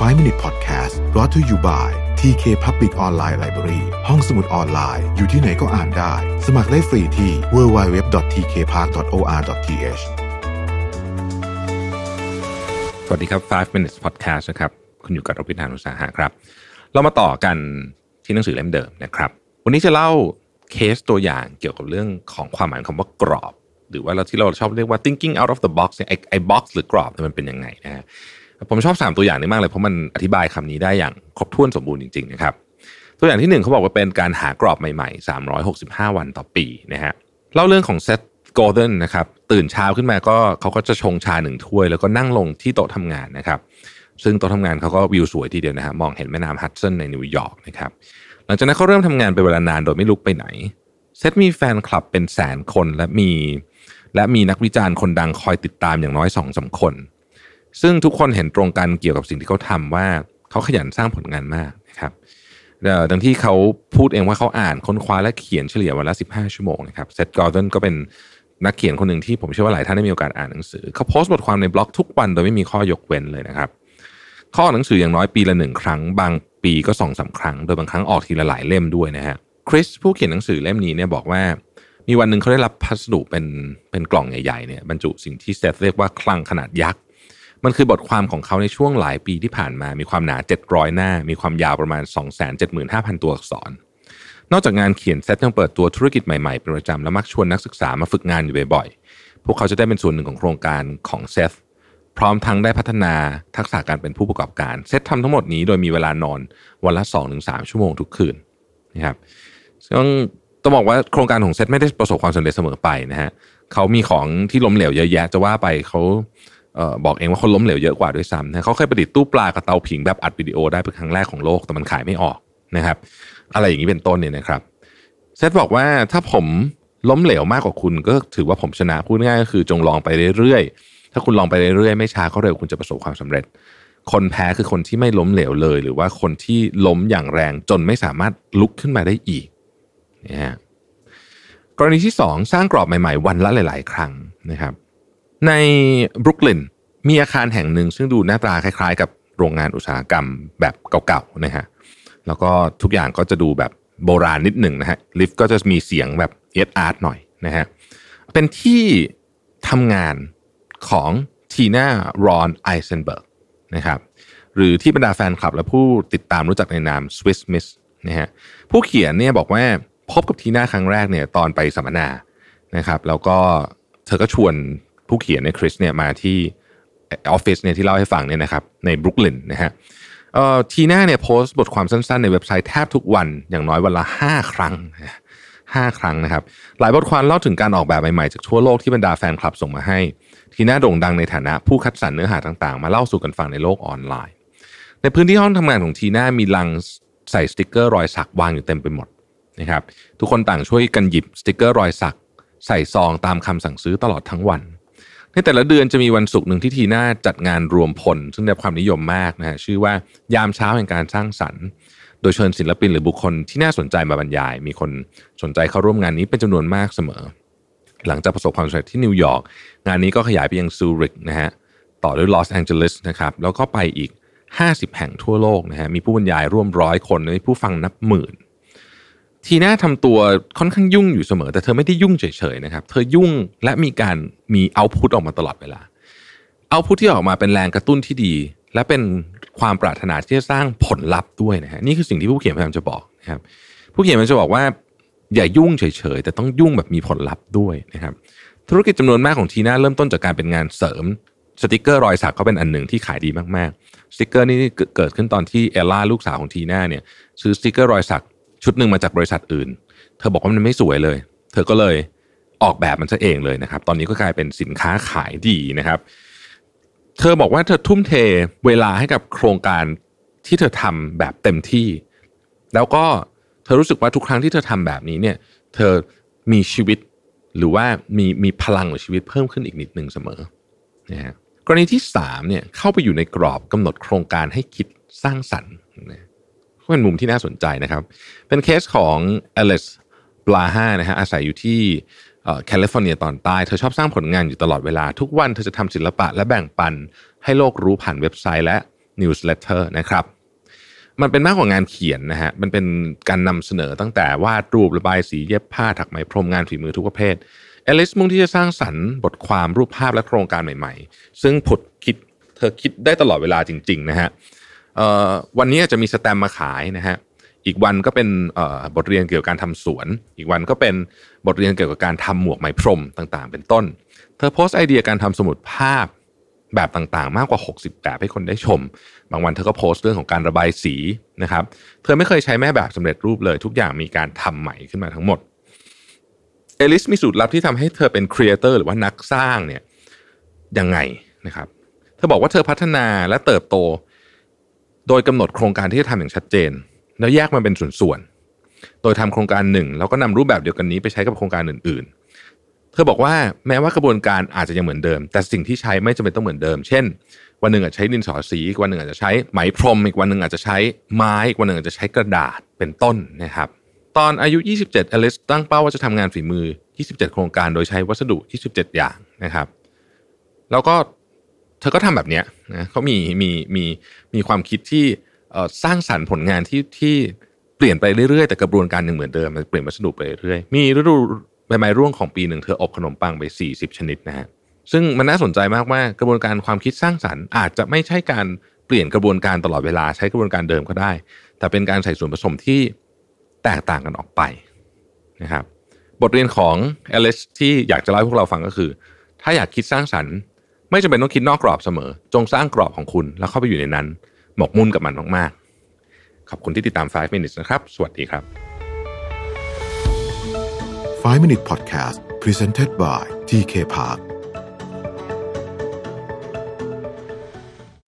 5 Minute Podcast brought to you by TK Public Online Library ห้องสมุดออนไลน์ อยู่ที่ไหนก็อ่านได้ สมัครได้ฟรีที่ www.tkpark.or.th สวัสดีครับ 5 minutes podcast นะครับ คุณอยู่กับรบินทานุสาหะครับ เรามาต่อกันที่หนังสือเล่มเดิมนะครับ วันนี้จะเล่าเคสตัวอย่างเกี่ยวกับเรื่องของความหมายคำว่ากรอบ หรือว่าเราที่เราชอบเรียกว่า thinking out of the box เนี่ยไอ้ไอ้ box หรือกรอบมันเป็นยังไงนะฮะ ผมชอบ 3 ตัวอย่างนี้มากเลยเพราะมันอธิบายคำนี้ได้อย่างครบถ้วนสมบูรณ์จริงๆนะครับตัวอย่างที่หนึ่งเขาบอกว่าเป็นการหากรอบใหม่ๆ 365 วันต่อปีนะฮะเล่าเรื่องของเซธโกลเด้นนะครับตื่นเช้าขึ้นมาก็เขาก็จะชงชาหนึ่งถ้วย แล้วก็นั่งลงที่โต๊ะทำงานนะครับซึ่งโต๊ะทำงานเขาก็วิวสวยทีเดียวนะฮะมองเห็นแม่น้ำฮัดสันในนิวยอร์กนะครับหลังจากนั้นเขาเริ่มทำงานเป็นเวลานานโดยไม่ลุกไปไหนเซตมีแฟนคลับเป็นแสนคนและมี และมีนักวิจารณ์คนดังคอยติดตามอย่างน้อยสองสาคน ซึ่งทุกคนเห็นตรงกันเกี่ยวกับสิ่งที่เขาทำว่าเขาขยันสร้างผลงานมากนะครับเอ่อดังที่เขาพูดเองว่าเขาอ่านค้นคว้าและเขียนเฉลี่ยวันละ 15 ชั่วโมงนะครับเซตกอร์ดนก็เป็นนักเขียนคนหนึ่งที่ผมเชื่อว่าหลายท่านได้มีโอกาสอ่านหนังสือ เขาโพสต์บทความในบล็อกทุกวันโดยไม่มีข้อยกเว้นเลยนะครับ ข้อหนังสืออย่างน้อยปีละหนึ่งครั้ง บางปีก็สองสาครั้ง โดยบางครั้งออกทีละหลายเล่มด้วยนะฮะคริสผู้เขียนหนังสือเล่มนี้เนี่ยบอกว่ามีวันหนึ่งเขาได้รับพัสดุเป็นเป็นกล่องใหญ่ๆเนี่ยบรรจุสิ่งที่เซธเรียกว่าคลังขนาดยักษ์ มันคือบทความของเขาในช่วงหลายปีที่ผ่านมา มีความหนา 700 หน้า มีความยาวประมาณ 275,000 ตัวอักษร นอกจากงานเขียนเซตยังเปิดตัวธุรกิจใหม่ๆเป็นประจำและมักชวนนักศึกษามาฝึกงานอยู่บ่อยๆ พวกเขาจะได้เป็นส่วนหนึ่งของโครงการของเซธพร้อมทั้งได้พัฒนาทักษะการเป็นผู้ประกอบการ เซตทำทั้งหมดนี้โดยมีเวลานอนวันละ 2-3 ชั่วโมงทุกคืนนะครับซึ่งต้องบอกว่าโครงการของเซตไม่ได้ประสบความสำเร็จเสมอไปนะฮะเขามีของที่ล้มเหลวเยอะแยะจะว่าไปเขา บอกเองว่าคนล้มเหลวเยอะกว่าด้วยซ้ำนะเขาเคยประดิษฐ์ตู้ปลากับเตาผิงแบบอัดวิดีโอได้เป็นครั้งแรกของโลกแต่มันขายไม่ออกนะครับ อะไรอย่างนี้เป็นต้นเนี่ยนะครับเซตบอกว่าถ้าผมล้มเหลวมากกว่าคุณก็ถือว่าผมชนะพูดง่ายก็คือจงลองไปเรื่อยๆ ถ้าคุณลองไปเรื่อยๆ ไม่ช้าก็เร็วคุณจะประสบความสำเร็จ คนแพ้คือคนที่ไม่ล้มเหลวเลย หรือว่าคนที่ล้มอย่างแรงจนไม่สามารถลุกขึ้นมาได้อีกนะฮะกรณีที่ 2 สร้างกรอบใหม่ๆ วันละหลาย ๆ ครั้งนะครับ ในบรุกลินมีอาคารแห่งหนึ่ง ซึ่งดูหน้าตาคล้ายๆ กับโรงงานอุตสาหกรรมแบบเก่าๆนะฮะแล้วก็ทุกอย่างก็จะดูแบบโบราณนิดหนึ่งนะฮะลิฟต์ก็จะมีเสียงแบบเอสอาร์ตหน่อยนะฮะเป็นที่ทำงานของทีน่ารอนไอเซนเบิร์กนะครับหรือที่บรรดาแฟนคลับและผู้ติดตามรู้จักในนาม Swiss Miss นะฮะผู้เขียนเนี่ยบอกว่าพบกับทีน่าครั้งแรกเนี่ยตอนไปสัมมนานะครับแล้วก็เธอก็ชวน ผู้เขียนในคริสเนี่ยมาที่ออฟฟิศเนี่ยที่เล่าให้ฟังเนี่ยนะครับในบรุกลินนะฮะเออทีน่าเนี่ยโพสต์บทความสั้นๆ ในเว็บไซต์แทบทุกวันอย่างน้อยวันละ 5 ครั้งห้าครั้งนะครับ หลายบทความเล่าถึงการออกแบบใหม่ๆ จากทั่วโลกที่บรรดาแฟนคลับส่งมาให้ ทีน่าโด่งดังในฐานะผู้คัดสรรเนื้อหาต่างๆ มาเล่าสู่กันฟังในโลกออนไลน์ ในพื้นที่ห้องทำงานของทีน่ามีลังใส่สติกเกอร์รอยสักวางอยู่เต็มไปหมดนะครับทุกคนต่างช่วยกันหยิบสติกเกอร์รอยสัก ใส่ซองตามคำสั่งซื้อตลอดทั้งวัน ในแต่ละเดือนจะมีวันศุกร์หนึ่งที่ทีน่าจัดงานรวมพล ซึ่งได้ความนิยมมากนะฮะชื่อว่ายามเช้าแห่งการสร้างสรรค์ โดยเชิญศิลปินหรือบุคคลที่น่าสนใจมาบรรยาย มีคนสนใจเข้าร่วมงานนี้เป็นจำนวนมากเสมอ หลังจากประสบความสำเร็จที่นิวยอร์กงานนี้ก็ขยายไปยังซูริกนะฮะต่อด้วยลอสแองเจลิสนะครับแล้วก็ไปอีก 50 แห่งทั่วโลกนะฮะมีผู้บรรยายร่วมร้อยคนมีผู้ฟังนับหมื่น ทีน่าทำตัวค่อนข้างยุ่งอยู่เสมอ แต่เธอไม่ได้ยุ่งเฉยๆนะครับ เธอยุ่งและมีการมี output ออกมาตลอดเวลา output ที่ออกมาเป็นแรงกระตุ้นที่ดี และเป็นความปรารถนาที่จะสร้างผลลัพธ์ด้วยนะฮะนี่คือสิ่งที่ผู้เขียนพยายามจะบอกนะครับ ผู้เขียนมักจะบอกว่า อย่ายุ่งเฉยๆแต่ต้องยุ่งแบบมีผลลัพธ์ด้วยนะครับ ธุรกิจจำนวนมากของทีน่าเริ่มต้นจากการเป็นงานเสริมสติกเกอร์รอยสักก็เป็นอันหนึ่งที่ขายดีมากๆ สติกเกอร์นี่เกิดขึ้นตอนที่เอลล่าลูกสาวของทีน่าเนี่ยซื้อสติกเกอร์รอยสัก ชุดหนึ่งมาจากบริษัทอื่น เธอบอกว่ามันไม่สวยเลย เธอก็เลยออกแบบมันซะเองเลยนะครับ ตอนนี้ก็กลายเป็นสินค้าขายดีนะครับ เธอบอกว่าเธอทุ่มเทเวลาให้กับโครงการที่เธอทำแบบเต็มที่ แล้วก็เธอรู้สึกว่าทุกครั้งที่เธอทำแบบนี้เนี่ย เธอมีชีวิตหรือว่ามีมีพลังของชีวิตเพิ่มขึ้นอีกนิดหนึ่งเสมอนะฮะกรณีที่3เนี่ยเข้าไปอยู่ในกรอบกำหนดโครงการให้คิดสร้างสรรค์นะ เป็นมุมที่น่าสนใจนะครับ เป็นเคสของอลิสปลาห้านะฮะอาศัยอยู่ที่แคลิฟอร์เนียตอนใต้ เธอชอบสร้างผลงานอยู่ตลอดเวลา ทุกวันเธอจะทำศิลปะและแบ่งปันให้โลกรู้ผ่านเว็บไซต์และ newsletter นะครับมันเป็นมากกว่างานเขียนนะฮะ มันเป็นการนำเสนอตั้งแต่วาดรูประบายสีเย็บผ้าถักไหมพรมงานฝีมือทุกประเภท เอลิสมุ่งที่จะสร้างสรรค์บทความรูปภาพและโครงการใหม่ๆ ซึ่งผุดคิดเธอคิดได้ตลอดเวลาจริงๆนะฮะ วันนี้จะมีแสตมป์มาขายนะฮะอีกวันก็เป็นบทเรียนเกี่ยวกับการทำสวน อีกวันก็เป็นบทเรียนเกี่ยวกับการทำหมวกไหมพรมต่างๆ เป็นต้น เธอโพสต์ไอเดียการทำสมุดภาพแบบต่างๆ มากกว่า 60 แบบให้คนได้ชม บางวันเธอก็โพสต์เรื่องของการระบายสีนะครับ เธอไม่เคยใช้แม่แบบสำเร็จรูปเลย ทุกอย่างมีการทำใหม่ขึ้นมาทั้งหมด เอลิสมีสูตรลับที่ทำให้เธอเป็น creator หรือว่านักสร้างเนี่ยยังไงนะครับ เธอบอกว่าเธอพัฒนาและเติบโต โดยกำหนดโครงการที่จะทำอย่างชัดเจน แล้วแยกมันเป็นส่วนๆ โดยทำโครงการหนึ่งแล้วก็นำรูปแบบเดียวกันนี้ไปใช้กับโครงการอื่นๆ เธอบอกว่าแม้ว่ากระบวนการอาจจะยังเหมือนเดิม แต่สิ่งที่ใช้ไม่จำเป็นต้องเหมือนเดิม เช่น วันหนึ่งอาจจะใช้ดินสอสีวันหนึ่งอาจจะใช้ไหมพรมอีกวันหนึ่งอาจจะใช้ไม้อีกวันหนึ่งอาจจะใช้กระดาษเป็นต้นนะครับตอนอายุ 27เอลิสตั้งเป้าว่าจะทำงานฝีมือ 27 โครงการโดยใช้วัสดุ 27 อย่างนะครับ แล้วก็ เธอก็ทำแบบนี้นะเขามีมีมีมีความคิดที่สร้างสรรค์ผลงานที่ที่เปลี่ยนไปเรื่อยๆแต่กระบวนการยังเหมือนเดิมมันเปลี่ยนวัสดุไปเรื่อยๆมีฤดูใบไม้ร่วงของปีหนึ่งเธออบขนมปังไป 40 ชนิดนะฮะซึ่งมันน่าสนใจมากว่ากระบวนการความคิดสร้างสรรค์อาจจะไม่ใช่การเปลี่ยนกระบวนการตลอดเวลาใช้กระบวนการเดิมก็ได้ แต่เป็นการใส่ส่วนผสมที่แตกต่างกันออกไปนะครับบทเรียนของเอลิสที่อยากจะเล่าให้พวกเราฟังก็คือ ถ้าอยากคิดสร้างสรรค์ ไม่จำเป็นต้องคิดนอกกรอบเสมอ จงสร้างกรอบของคุณแล้วเข้าไปอยู่ในนั้น หมกมุ่นกับมันมากๆ ขอบคุณที่ติดตาม 5 minutes นะครับ สวัสดีครับ 5 minute podcast presented by TK Park